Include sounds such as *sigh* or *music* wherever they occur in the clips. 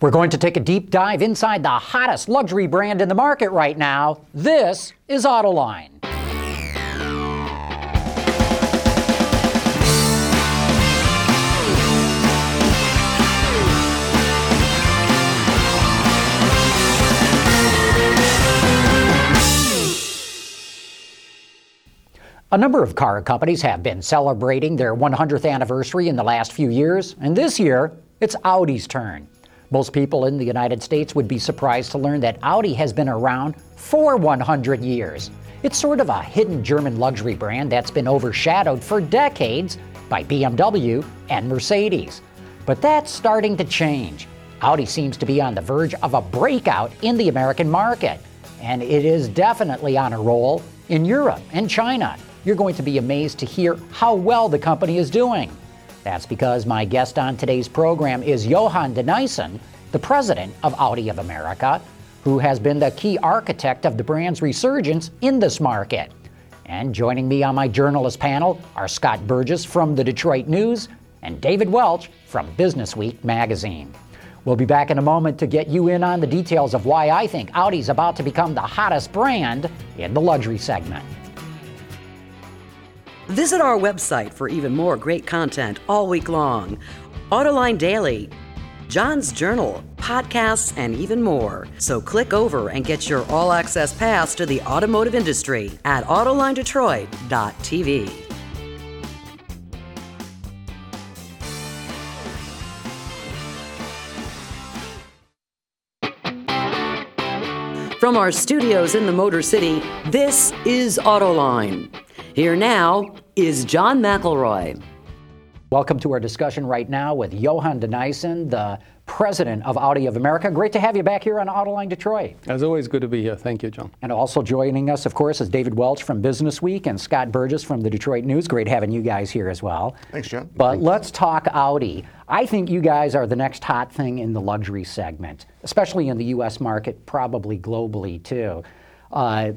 We're going to take a deep dive inside the hottest luxury brand in the market right now. This is Autoline. A number of car companies have been celebrating their 100th anniversary in the last few years, and this year it's Audi's turn. Most people in the United States would be surprised to learn that Audi has been around for 100 years. It's sort of a hidden German luxury brand that's been overshadowed for decades by BMW and Mercedes. But that's starting to change. Audi seems to be on the verge of a breakout in the American market, and it is definitely on a roll in Europe and China you're going to be amazed to hear how well the company is doing. That's because my guest on today's program is Johan de Nysschen, the president of Audi of America, who has been the key architect of the brand's resurgence in this market. And joining me on my journalist panel are Scott Burgess from the Detroit News and David Welch from Business Week magazine. We'll be back in a moment to get you in on the details of why I think Audi's about to become the hottest brand in the luxury segment. Visit our website for even more great content all week long. Autoline Daily, John's Journal, podcasts, and even more. So click over and get your all access pass to the automotive industry at AutolineDetroit.tv. From our studios in the Motor City, this is Autoline. Here now is John McElroy. Welcome to our discussion right now with Johan de Nysschen, the president of Audi of America. Great to have you back here on Autoline Detroit. As always, good to be here. Thank you, John. And also joining us, of course, is David Welch from Business Week and Scott Burgess from the Detroit News. Great having you guys here as well. Thanks, John. But Thanks. let's talk Audi. I think you guys are the next hot thing in the luxury segment, especially in the U.S. market, probably globally too. Uh,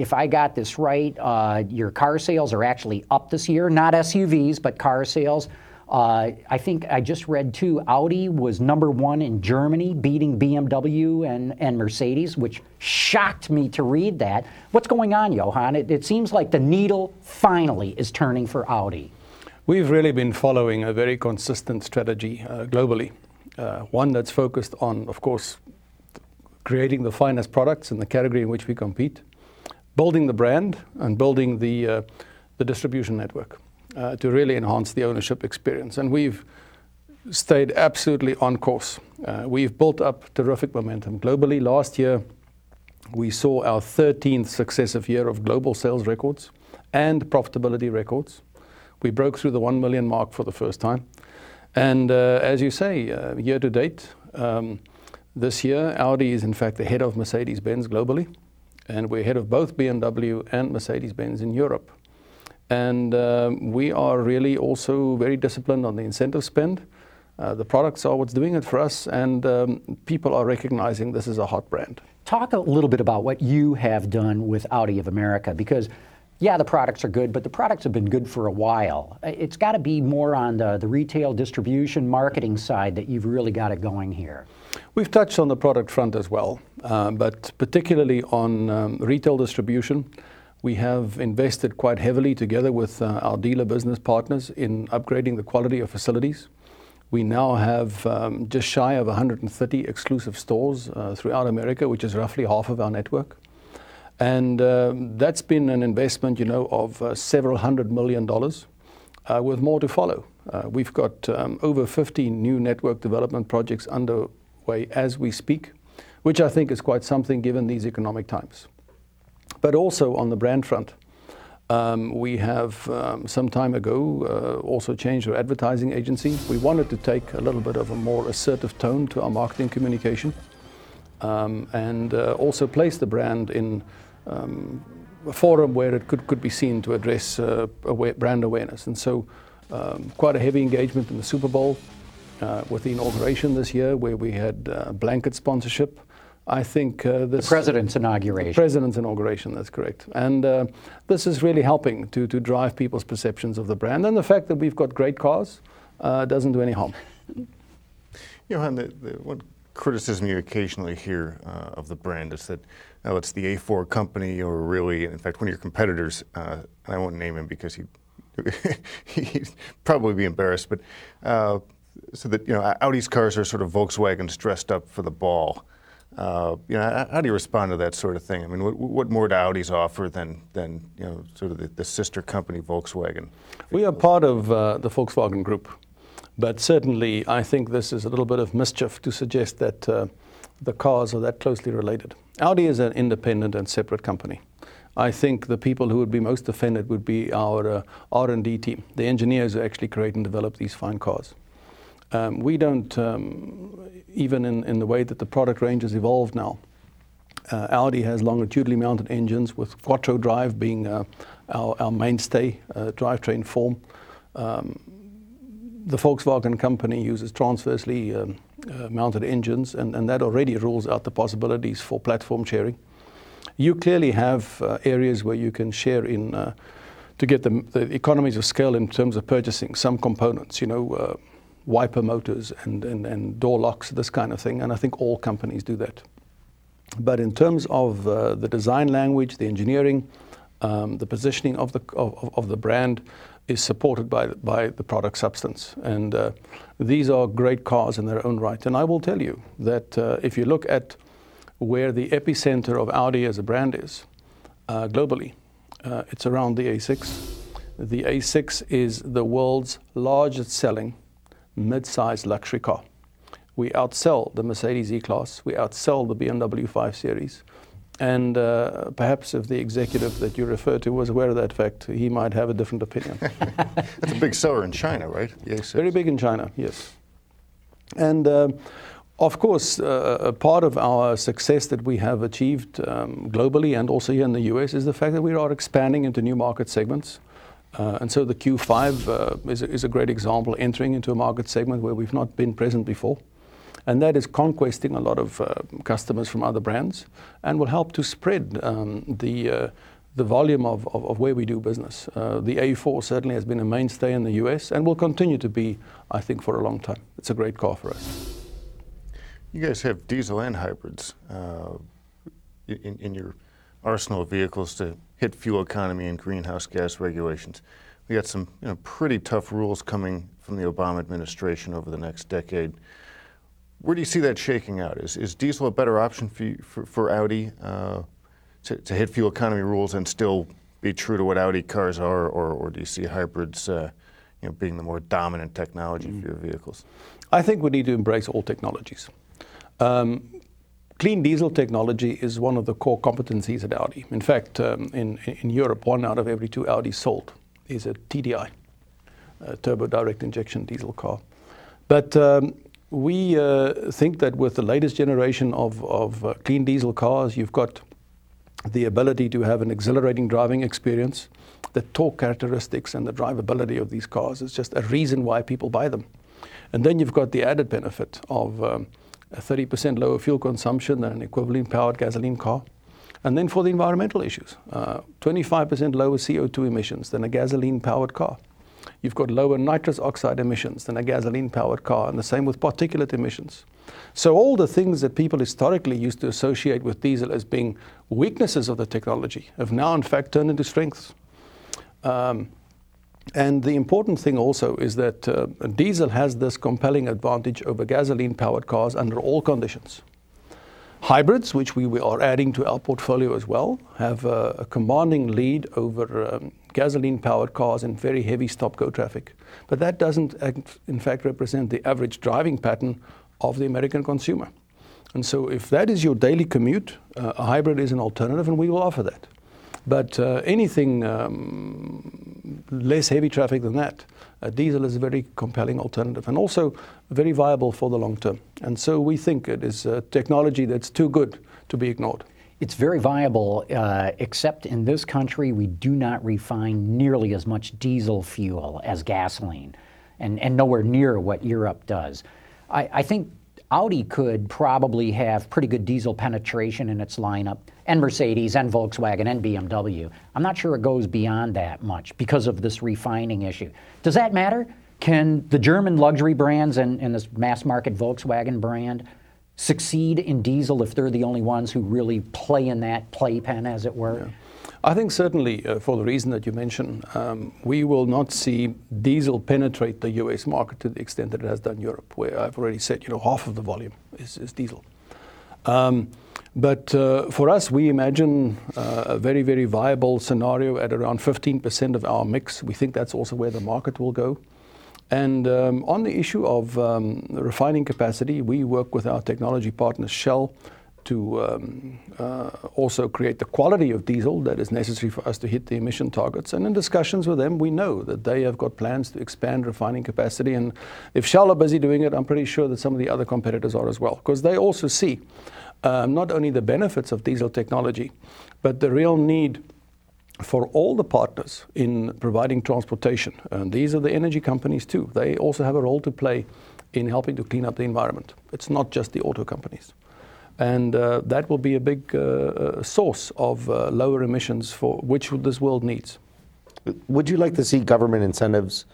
if I got this right, uh, your car sales are actually up this year, not SUVs, but car sales. Uh, I think I just read too, Audi was number one in Germany, beating BMW and, and Mercedes, which shocked me to read that. What's going on, Johan? It, it seems like the needle finally is turning for Audi. We've really been following a very consistent strategy uh, globally. Uh, one that's focused on, of course, creating the finest products in the category in which we compete building the brand and building the, uh, distribution network uh, to really enhance the ownership experience. And we've stayed absolutely on course. Uh, we've built up terrific momentum globally. Last year, we saw our 13th successive year of global sales records and profitability records. We broke through the 1 million mark for the first time. And as you say, year to date, um, this year, Audi is in fact ahead of Mercedes Benz globally and we're ahead of both BMW and Mercedes-Benz in Europe. And um, we are really also very disciplined on the incentive spend. Uh, the products are what's doing it for us, and um, people are recognizing this is a hot brand. Talk a little bit about what you have done with Audi of America, because yeah, the products are good, but the products have been good for a while. It's got to be more on the, the retail distribution marketing side that you've really got it going here. We've touched on the product front as well, uh, but particularly on um, retail distribution. We have invested quite heavily together with uh, our dealer business partners in upgrading the quality of facilities. We now have um, just shy of 130 exclusive stores uh, throughout America, which is roughly half of our network. And that's been an investment, you know, of several hundred million dollars, with more to follow. We've got um, over 50 new network development projects underway as we speak, which I think is quite something given these economic times. But also on the brand front, um, we have um, some time ago uh, also changed our advertising agency. We wanted to take a little bit of a more assertive tone to our marketing communication um, and uh, also place the brand in um, a forum where it could, could be seen to address uh, brand awareness. And so, um, quite a heavy engagement in the Super Bowl with the inauguration this year, where we had uh, blanket sponsorship. I think uh, this. The president's inauguration. President's inauguration, that's correct. And uh, this is really helping to, to drive people's perceptions of the brand. And the fact that we've got great cars uh, doesn't do any harm. *laughs* Johan, the, the, one criticism you occasionally hear uh, of the brand is that oh, it's the A4 company, or really, in fact, one of your competitors, uh, and I won't name him because he *laughs* he'd probably be embarrassed, but uh, so that you know, Audi's cars are sort of Volkswagens dressed up for the ball. Uh, you know, how do you respond to that sort of thing? I mean, what, what more do Audi's offer than, than you know, sort of the, the sister company Volkswagen? We are part of uh, the Volkswagen Group, but certainly I think this is a little bit of mischief to suggest that uh, the cars are that closely related. Audi is an independent and separate company. I think the people who would be most offended would be our uh, R&D team, the engineers who actually create and develop these fine cars. Um, we don't, um, even in, the way that the product range has evolved now, uh, Audi has longitudinally mounted engines with quattro drive being uh, our, mainstay uh, drivetrain form. Um, the Volkswagen company uses transversely mounted engines, and, that already rules out the possibilities for platform sharing. You clearly have areas where you can share in to get the, economies of scale in terms of purchasing some components. You know wiper motors and, and, and door locks, this kind of thing. And I think all companies do that. But in terms of uh, the design language, the engineering, um, the positioning of the, of, of, the brand is supported by, by the product substance. And uh, these are great cars in their own right. And I will tell you that uh, if you look at where the epicenter of Audi as a brand is uh, globally, uh, it's around the A6. The A6 is the world's largest selling mid-sized luxury car. We outsell the Mercedes E-Class, we outsell the BMW 5 Series. And uh, perhaps if the executive that you refer to was aware of that fact, he might have a different opinion. *laughs* That's a big seller in China, right? Yes. Very big in China, yes. And uh, of course, uh, a part of our success that we have achieved um, globally and also here in the US is the fact that we are expanding into new market segments. Uh, and so the Q5 uh, is, a, great example, entering into a market segment where we've not been present before. And that is conquesting a lot of uh, customers from other brands and will help to spread um, the, the volume of, where we do business. The A4 certainly has been a mainstay in the US and will continue to be, I think, for a long time. It's a great car for us. You guys have diesel and hybrids in your arsenal of vehicles to hit fuel economy and greenhouse gas regulations. We got some you know, pretty tough rules coming from the Obama administration over the next decade. Where do you see that shaking out? Is, is diesel a better option for, for, for Audi uh, to, to, hit fuel economy rules and still be true to what Audi cars are, or, or do you see hybrids uh, you know, being the more dominant technology mm. for your vehicles? I think we need to embrace all technologies. Um, Clean diesel technology is one of the core competencies at Audi. In fact, um, in, in Europe, one out of every two Audis sold is a TDI, a turbo direct injection diesel car. But um, we uh, think that with the latest generation of, of uh, clean diesel cars, you've got the ability to have an exhilarating driving experience. The torque characteristics and the drivability of these cars is just a reason why people buy them. And then you've got the added benefit of um, 30% lower fuel consumption than an equivalent powered gasoline car. And then for the environmental issues, uh, 25% lower CO2 emissions than a gasoline powered car. You've got lower nitrous oxide emissions than a gasoline powered car, and the same with particulate emissions. So, all the things that people historically used to associate with diesel as being weaknesses of the technology have now, in fact, turned into strengths. Um, and the important thing also is that uh, diesel has this compelling advantage over gasoline powered cars under all conditions. Hybrids, which we are adding to our portfolio as well, have a, a commanding lead over um, gasoline powered cars in very heavy stop go traffic. But that doesn't, in fact, represent the average driving pattern of the American consumer. And so, if that is your daily commute, uh, a hybrid is an alternative, and we will offer that. But uh, anything um, less heavy traffic than that, uh, diesel is a very compelling alternative and also very viable for the long term. And so we think it is a technology that's too good to be ignored. It's very viable, uh, except in this country, we do not refine nearly as much diesel fuel as gasoline, and, and nowhere near what Europe does. I, I think Audi could probably have pretty good diesel penetration in its lineup, and Mercedes, and Volkswagen, and BMW. I'm not sure it goes beyond that much because of this refining issue. Does that matter? Can the German luxury brands and, and this mass market Volkswagen brand succeed in diesel if they're the only ones who really play in that playpen, as it were? Yeah. I think certainly uh, for the reason that you mentioned, um, we will not see diesel penetrate the US market to the extent that it has done Europe, where I've already said, you know, half of the volume is, is diesel. Um, but uh, for us, we imagine uh, a very, very viable scenario at around 15% of our mix. We think that's also where the market will go. And um, on the issue of um, refining capacity, we work with our technology partner Shell to um, uh, also create the quality of diesel that is necessary for us to hit the emission targets. And in discussions with them, we know that they have got plans to expand refining capacity. And if Shell are busy doing it, I'm pretty sure that some of the other competitors are as well, because they also see um, not only the benefits of diesel technology, but the real need for all the partners in providing transportation. And these are the energy companies too. They also have a role to play in helping to clean up the environment. It's not just the auto companies. And uh, that will be a big uh, uh source of uh, lower emissions for which this world needs. Would you like to see government incentives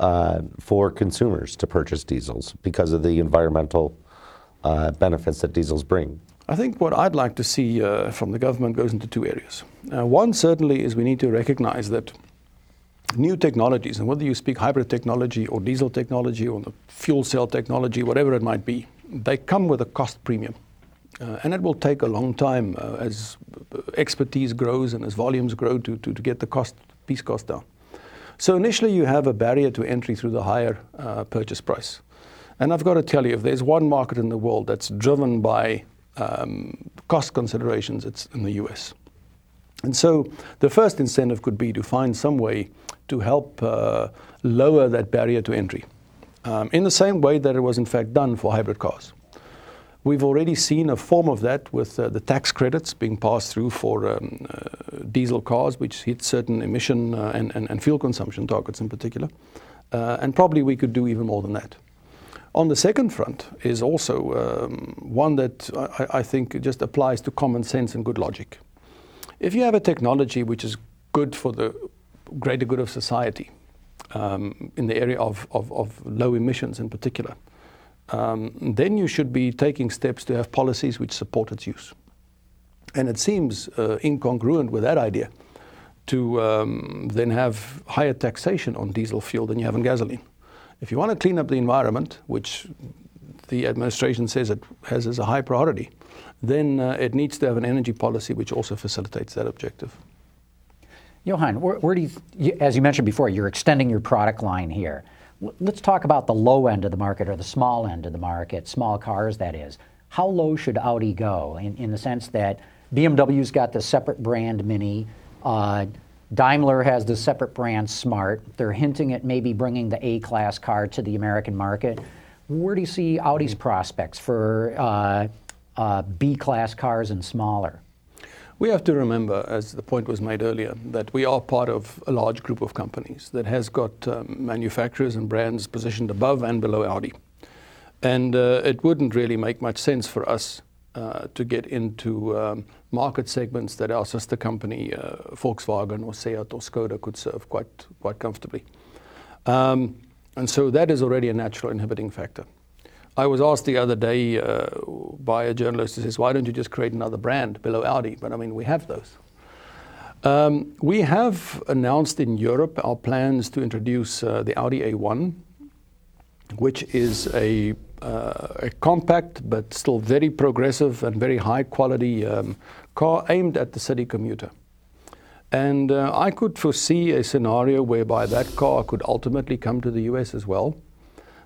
uh, for consumers to purchase diesels because of the environmental uh, benefits that diesels bring? I think what I'd like to see uh, from the government goes into two areas. Uh, one certainly is we need to recognize that new technologies, and whether you speak hybrid technology or diesel technology or the fuel cell technology, whatever it might be, they come with a cost premium. Uh, and it will take a long time uh, as expertise grows and as volumes grow to, to, to, get the cost, piece cost down. So initially you have a barrier to entry through the higher uh, purchase price. And I've got to tell you, if there's one market in the world that's driven by um, cost considerations, it's in the US. And so the first incentive could be to find some way to help uh, lower that barrier to entry, um, in the same way that it was in fact done for hybrid cars. We've already seen a form of that with uh, the tax credits being passed through for um, uh, diesel cars, which hit certain emission uh, and, and, and, fuel consumption targets in particular. Uh, and probably we could do even more than that. On the second front is also um, one that I, I, think just applies to common sense and good logic. If you have a technology which is good for the greater good of society, um, in the area of, of, of, low emissions in particular, um, then you should be taking steps to have policies which support its use. And it seems uh, incongruent with that idea to um, then have higher taxation on diesel fuel than you have on gasoline. If you want to clean up the environment, which the administration says it has as a high priority, then uh, it needs to have an energy policy which also facilitates that objective. Johan, where, where do you, as you mentioned before, you're extending your product line here. Let's talk about the low end of the market or the small end of the market, small cars, that is. How low should Audi go in, in the sense that BMW's got the separate brand Mini, uh, Daimler has the separate brand Smart. They're hinting at maybe bringing the A class car to the American market. Where do you see Audi's prospects for uh, uh, B class cars and smaller? We have to remember, as the point was made earlier, that we are part of a large group of companies that has got um, manufacturers and brands positioned above and below Audi. And uh, it wouldn't really make much sense for us uh, to get into um, market segments that our sister company, uh, Volkswagen or Seat or Skoda, could serve quite, quite comfortably. Um, and so that is already a natural inhibiting factor. I was asked the other day uh, by a journalist who says, Why don't you just create another brand below Audi? But I mean, we have those. Um, we have announced in Europe our plans to introduce uh, the Audi A1, which is a uh, a compact but still very progressive and very high quality um, car aimed at the city commuter. And uh, I could foresee a scenario whereby that car could ultimately come to the US as well.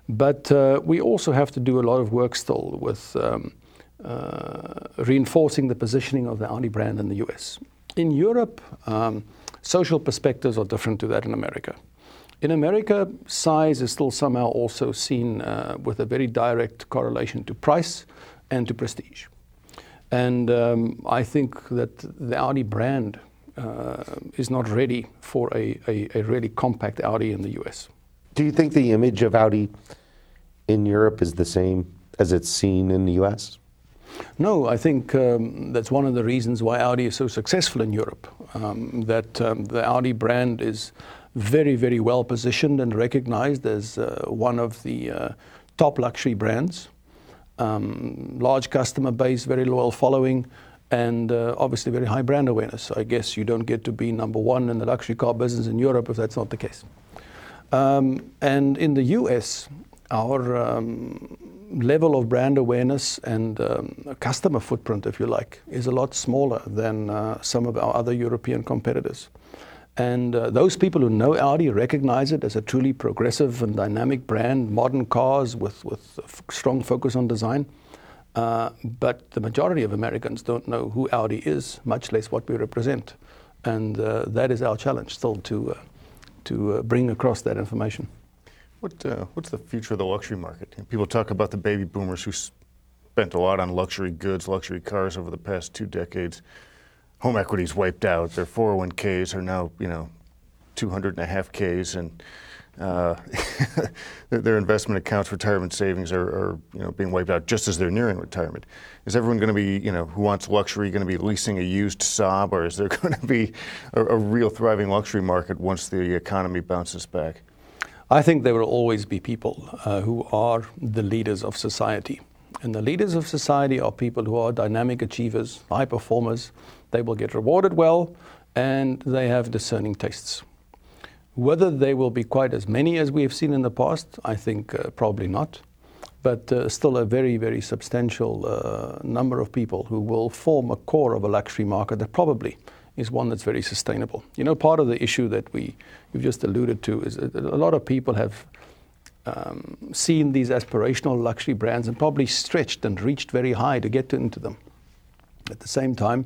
But uh, we also have to do a lot of work still with um, uh, reinforcing the positioning of the Audi brand in the US. In Europe, um, social perspectives are different to that in America. In America, size is still somehow also seen uh, with a very direct correlation to price and to prestige. And um, I think that the Audi brand is not ready for a, really compact Audi in the US. Do you think the image of Audi in Europe is the same as it's seen in the US? No, I think um, that's one of the reasons why Audi is so successful in Europe. Um, that um, the Audi brand is very, very well positioned and recognized as uh, one of the uh, top luxury brands. um, large customer base, very loyal following, and uh, obviously very high brand awareness. I guess you don't get to be number one in the luxury car business in Europe if that's not the case. Um, and in the US, our um, level of brand awareness and um, customer footprint, if you like, is a lot smaller than uh, some of our other European competitors. And uh, those people who know Audi recognize it as a truly progressive and dynamic brand, modern cars with, with strong focus on design. Uh, but the majority of Americans don't know who Audi is, much less what we represent. And uh, that is our challenge still to, uh, to uh, bring across that information. What, uh, what's the future of the luxury market? People talk about the baby boomers who spent a lot on luxury goods, luxury cars over the past two decades. Home equity's wiped out. Their 401ks are now, you know, 200 and a half Ks, and uh, *laughs* their investment accounts, retirement savings are, are, you know, being wiped out just as they're nearing retirement. Is everyone going to be, you know, who wants luxury going to be leasing a used Saab, or is there *laughs* going to be a, a real thriving luxury market once the economy bounces back? I think there will always be people uh, who are the leaders of society. And the leaders of society are people who are dynamic achievers, high performers. They will get rewarded well, and they have discerning tastes. Whether they will be quite as many as we have seen in the past, I think uh, probably not. But uh, still, a very, very substantial uh, number of people who will form a core of a luxury market that probably is one that's very sustainable. You know, part of the issue that we you've just alluded to is that a lot of people have um, seen these aspirational luxury brands and probably stretched and reached very high to get into them. At the same time,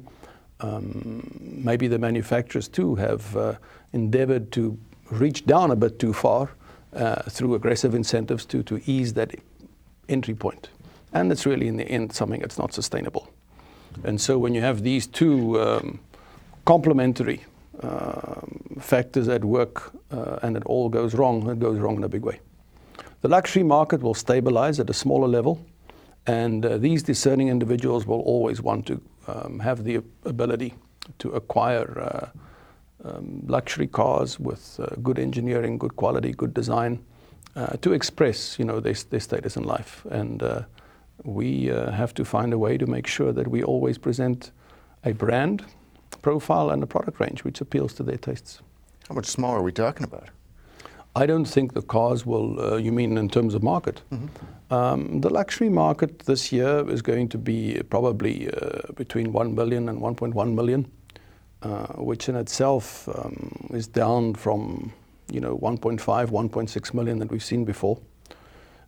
um, maybe the manufacturers too have uh, endeavored to reach down a bit too far uh, through aggressive incentives to, to ease that entry point. And it's really, in the end, something that's not sustainable. And so when you have these two um, complementary uh, factors at work uh, and it all goes wrong, it goes wrong in a big way. The luxury market will stabilize at a smaller level, and uh, these discerning individuals will always want to um, have the ability to acquire uh, um, luxury cars with uh, good engineering, good quality, good design, uh, to express, you know, their, their status in life. And uh, we uh, have to find a way to make sure that we always present a brand profile and a product range which appeals to their tastes. How much smaller are we talking about? I don't think the cars will, uh, you mean in terms of market? Mm-hmm. Um, the luxury market this year is going to be probably uh, between 1 million and 1.1 million. Uh, which in itself um, is down from you know 1.5, 1.6 million that we've seen before.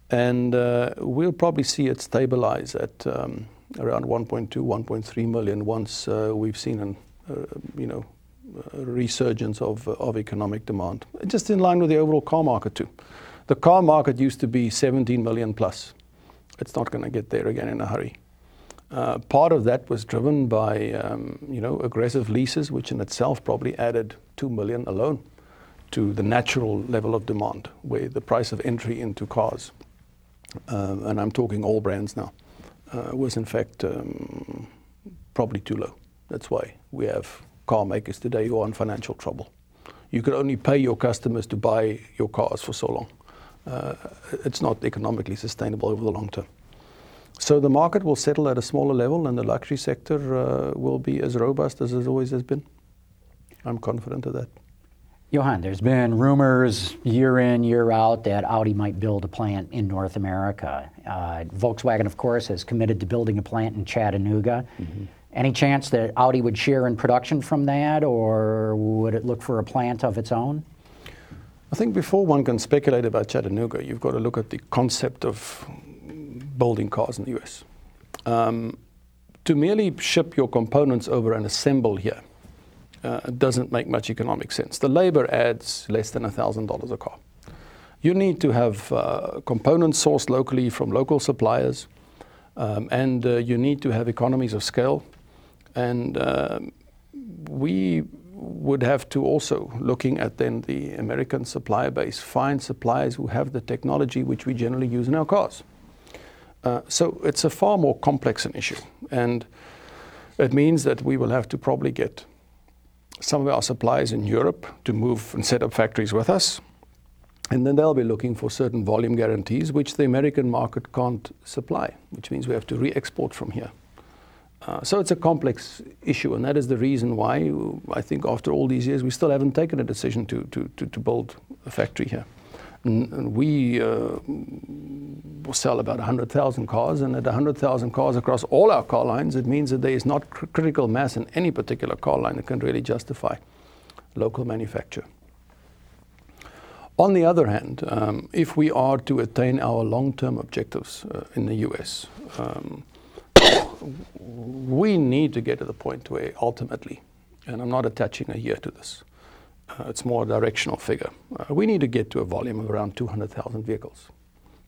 And uh, we'll probably see it stabilize at um, around 1.2, 1.3 million once uh, we've seen an, you know, resurgence of, of economic demand. Just in line with the overall car market too. The car market used to be 17 million plus. It's not going to get there again in a hurry. Uh, part of that was driven by um, you know aggressive leases, which in itself probably added two million alone to the natural level of demand, where the price of entry into cars, um, and I'm talking all brands now, uh, was in fact um, probably too low. That's why we have car makers today who are in financial trouble. You could only pay your customers to buy your cars for so long. Uh, it's not economically sustainable over the long term. So the market will settle at a smaller level, and the luxury sector uh, will be as robust as it always has been. I'm confident of that. Johan, there's been rumors year in, year out that Audi might build a plant in North America. Uh, Volkswagen, of course, has committed to building a plant in Chattanooga. Mm-hmm. Any chance that Audi would share in production from that, or would it look for a plant of its own? I think before one can speculate about Chattanooga, you've got to look at the concept of building cars in the US. Um, to merely ship your components over and assemble here uh, doesn't make much economic sense. The labor adds less than $1,000 a car. You need to have uh, components sourced locally from local suppliers, um, and uh, you need to have economies of scale. And uh, we would have to also, looking at then the American supplier base, find suppliers who have the technology which we generally use in our cars. Uh, so it's a far more complex an issue. And it means that we will have to probably get some of our suppliers in Europe to move and set up factories with us. And then they'll be looking for certain volume guarantees, which the American market can't supply, which means we have to re export from here. Uh, so it's a complex issue, and that is the reason why I think after all these years we still haven't taken a decision to, to, to, to build a factory here. And we uh, sell about 100,000 cars, and at 100,000 cars across all our car lines, it means that there is not cr- critical mass in any particular car line that can really justify local manufacture. On the other hand, um, if we are to attain our long term objectives uh, in the US, um, *coughs* we need to get to the point where ultimately, and I'm not attaching a year to this, it's more a directional figure. Uh, we need to get to a volume of around 200,000 vehicles.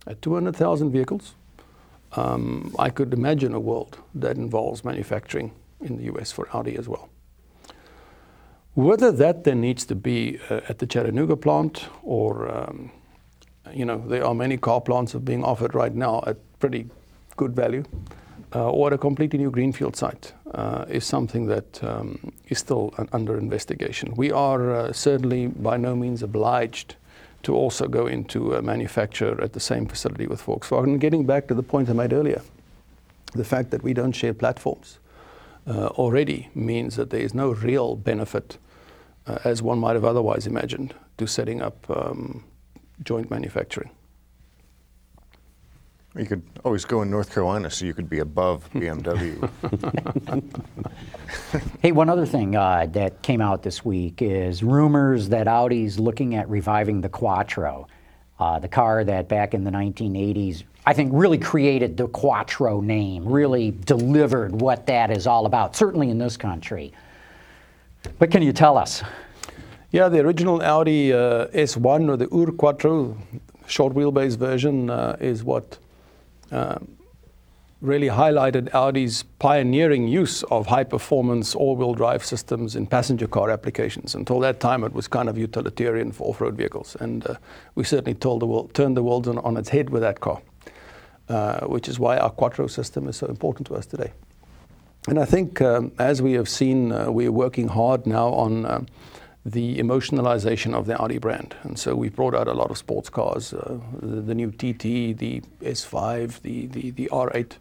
At 200,000 vehicles, um, I could imagine a world that involves manufacturing in the US for Audi as well. Whether that then needs to be uh, at the Chattanooga plant or, um, you know, there are many car plants are being offered right now at pretty good value uh, or a completely new greenfield site uh, is something that um, is still under investigation. We are uh, certainly by no means obliged to also go into a manufacture at the same facility with Volkswagen. Getting back to the point I made earlier, the fact that we don't share platforms uh, already means that there is no real benefit, uh, as one might have otherwise imagined, to setting up um, joint manufacturing. You could always go in North Carolina so you could be above *laughs* BMW. hey, one other thing uh, that came out this week is rumors that Audi's looking at reviving the Quattro, uh, the car that back in the 1980s, I think really created the Quattro name, really delivered what that is all about, certainly in this country. What can you tell us? Yeah, the original Audi uh, S1 or the Ur Quattro short wheelbase version uh, is what um, really highlighted Audi's pioneering use of high performance all wheel drive systems in passenger car applications. Until that time, it was kind of utilitarian for off road vehicles. And uh, we certainly the world, turned the world on, on, its head with that car, uh, which is why our Quattro system is so important to us today. And I think, um, as we have seen, uh, we are working hard now on um, the emotionalization of the Audi brand. And so we've brought out a lot of sports cars, uh, the, the, new TT, the S5, the, the, the R8.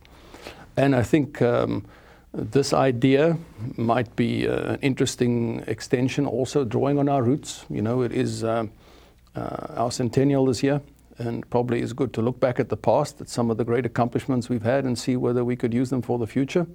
And I think um, this idea might be uh, an interesting extension, also drawing on our roots. You know, it is uh, uh our centennial this year, and probably is good to look back at the past, at some of the great accomplishments we've had, and see whether we could use them for the future.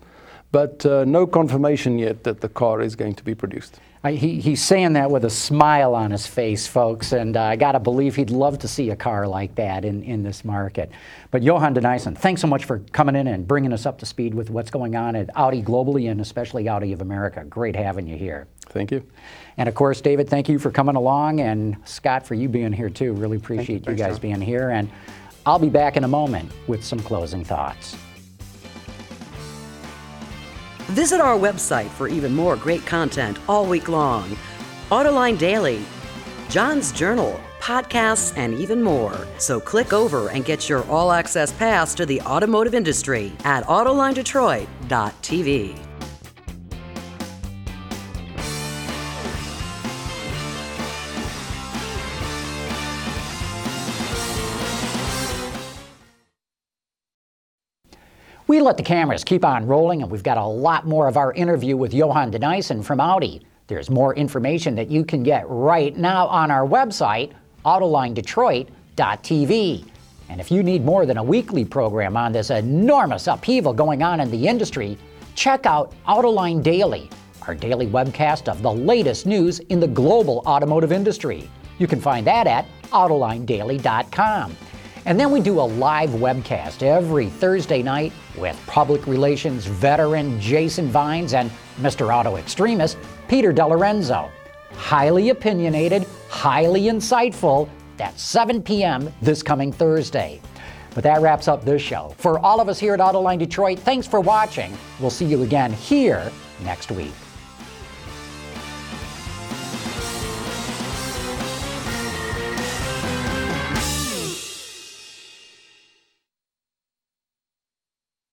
But uh, no confirmation yet that the car is going to be produced. I, he, he's saying that with a smile on his face, folks, and uh, I got to believe he'd love to see a car like that in, in this market. But Johan de Nysschen, thanks so much for coming in and bringing us up to speed with what's going on at Audi globally and especially Audi of America. Great having you here. Thank you. And of course, David, thank you for coming along, and Scott for you being here too. Really appreciate you, you guys being here. And I'll be back in a moment with some closing thoughts. Visit our website for even more great content all week long. Autoline Daily, John's Journal, podcasts, and even more. So click over and get your all access pass to the automotive industry at AutolineDetroit.tv. We let the cameras keep on rolling, and we've got a lot more of our interview with Johan de Nysschen from Audi. There's more information that you can get right now on our website, AutolineDetroit.tv. And if you need more than a weekly program on this enormous upheaval going on in the industry, check out Autoline Daily, our daily webcast of the latest news in the global automotive industry. You can find that at AutolineDaily.com. And then we do a live webcast every Thursday night with public relations veteran Jason Vines and Mr. Auto Extremist Peter DeLorenzo. Highly opinionated, highly insightful. That's 7 p.m. this coming Thursday. But that wraps up this show. For all of us here at Autoline Detroit, thanks for watching. We'll see you again here next week.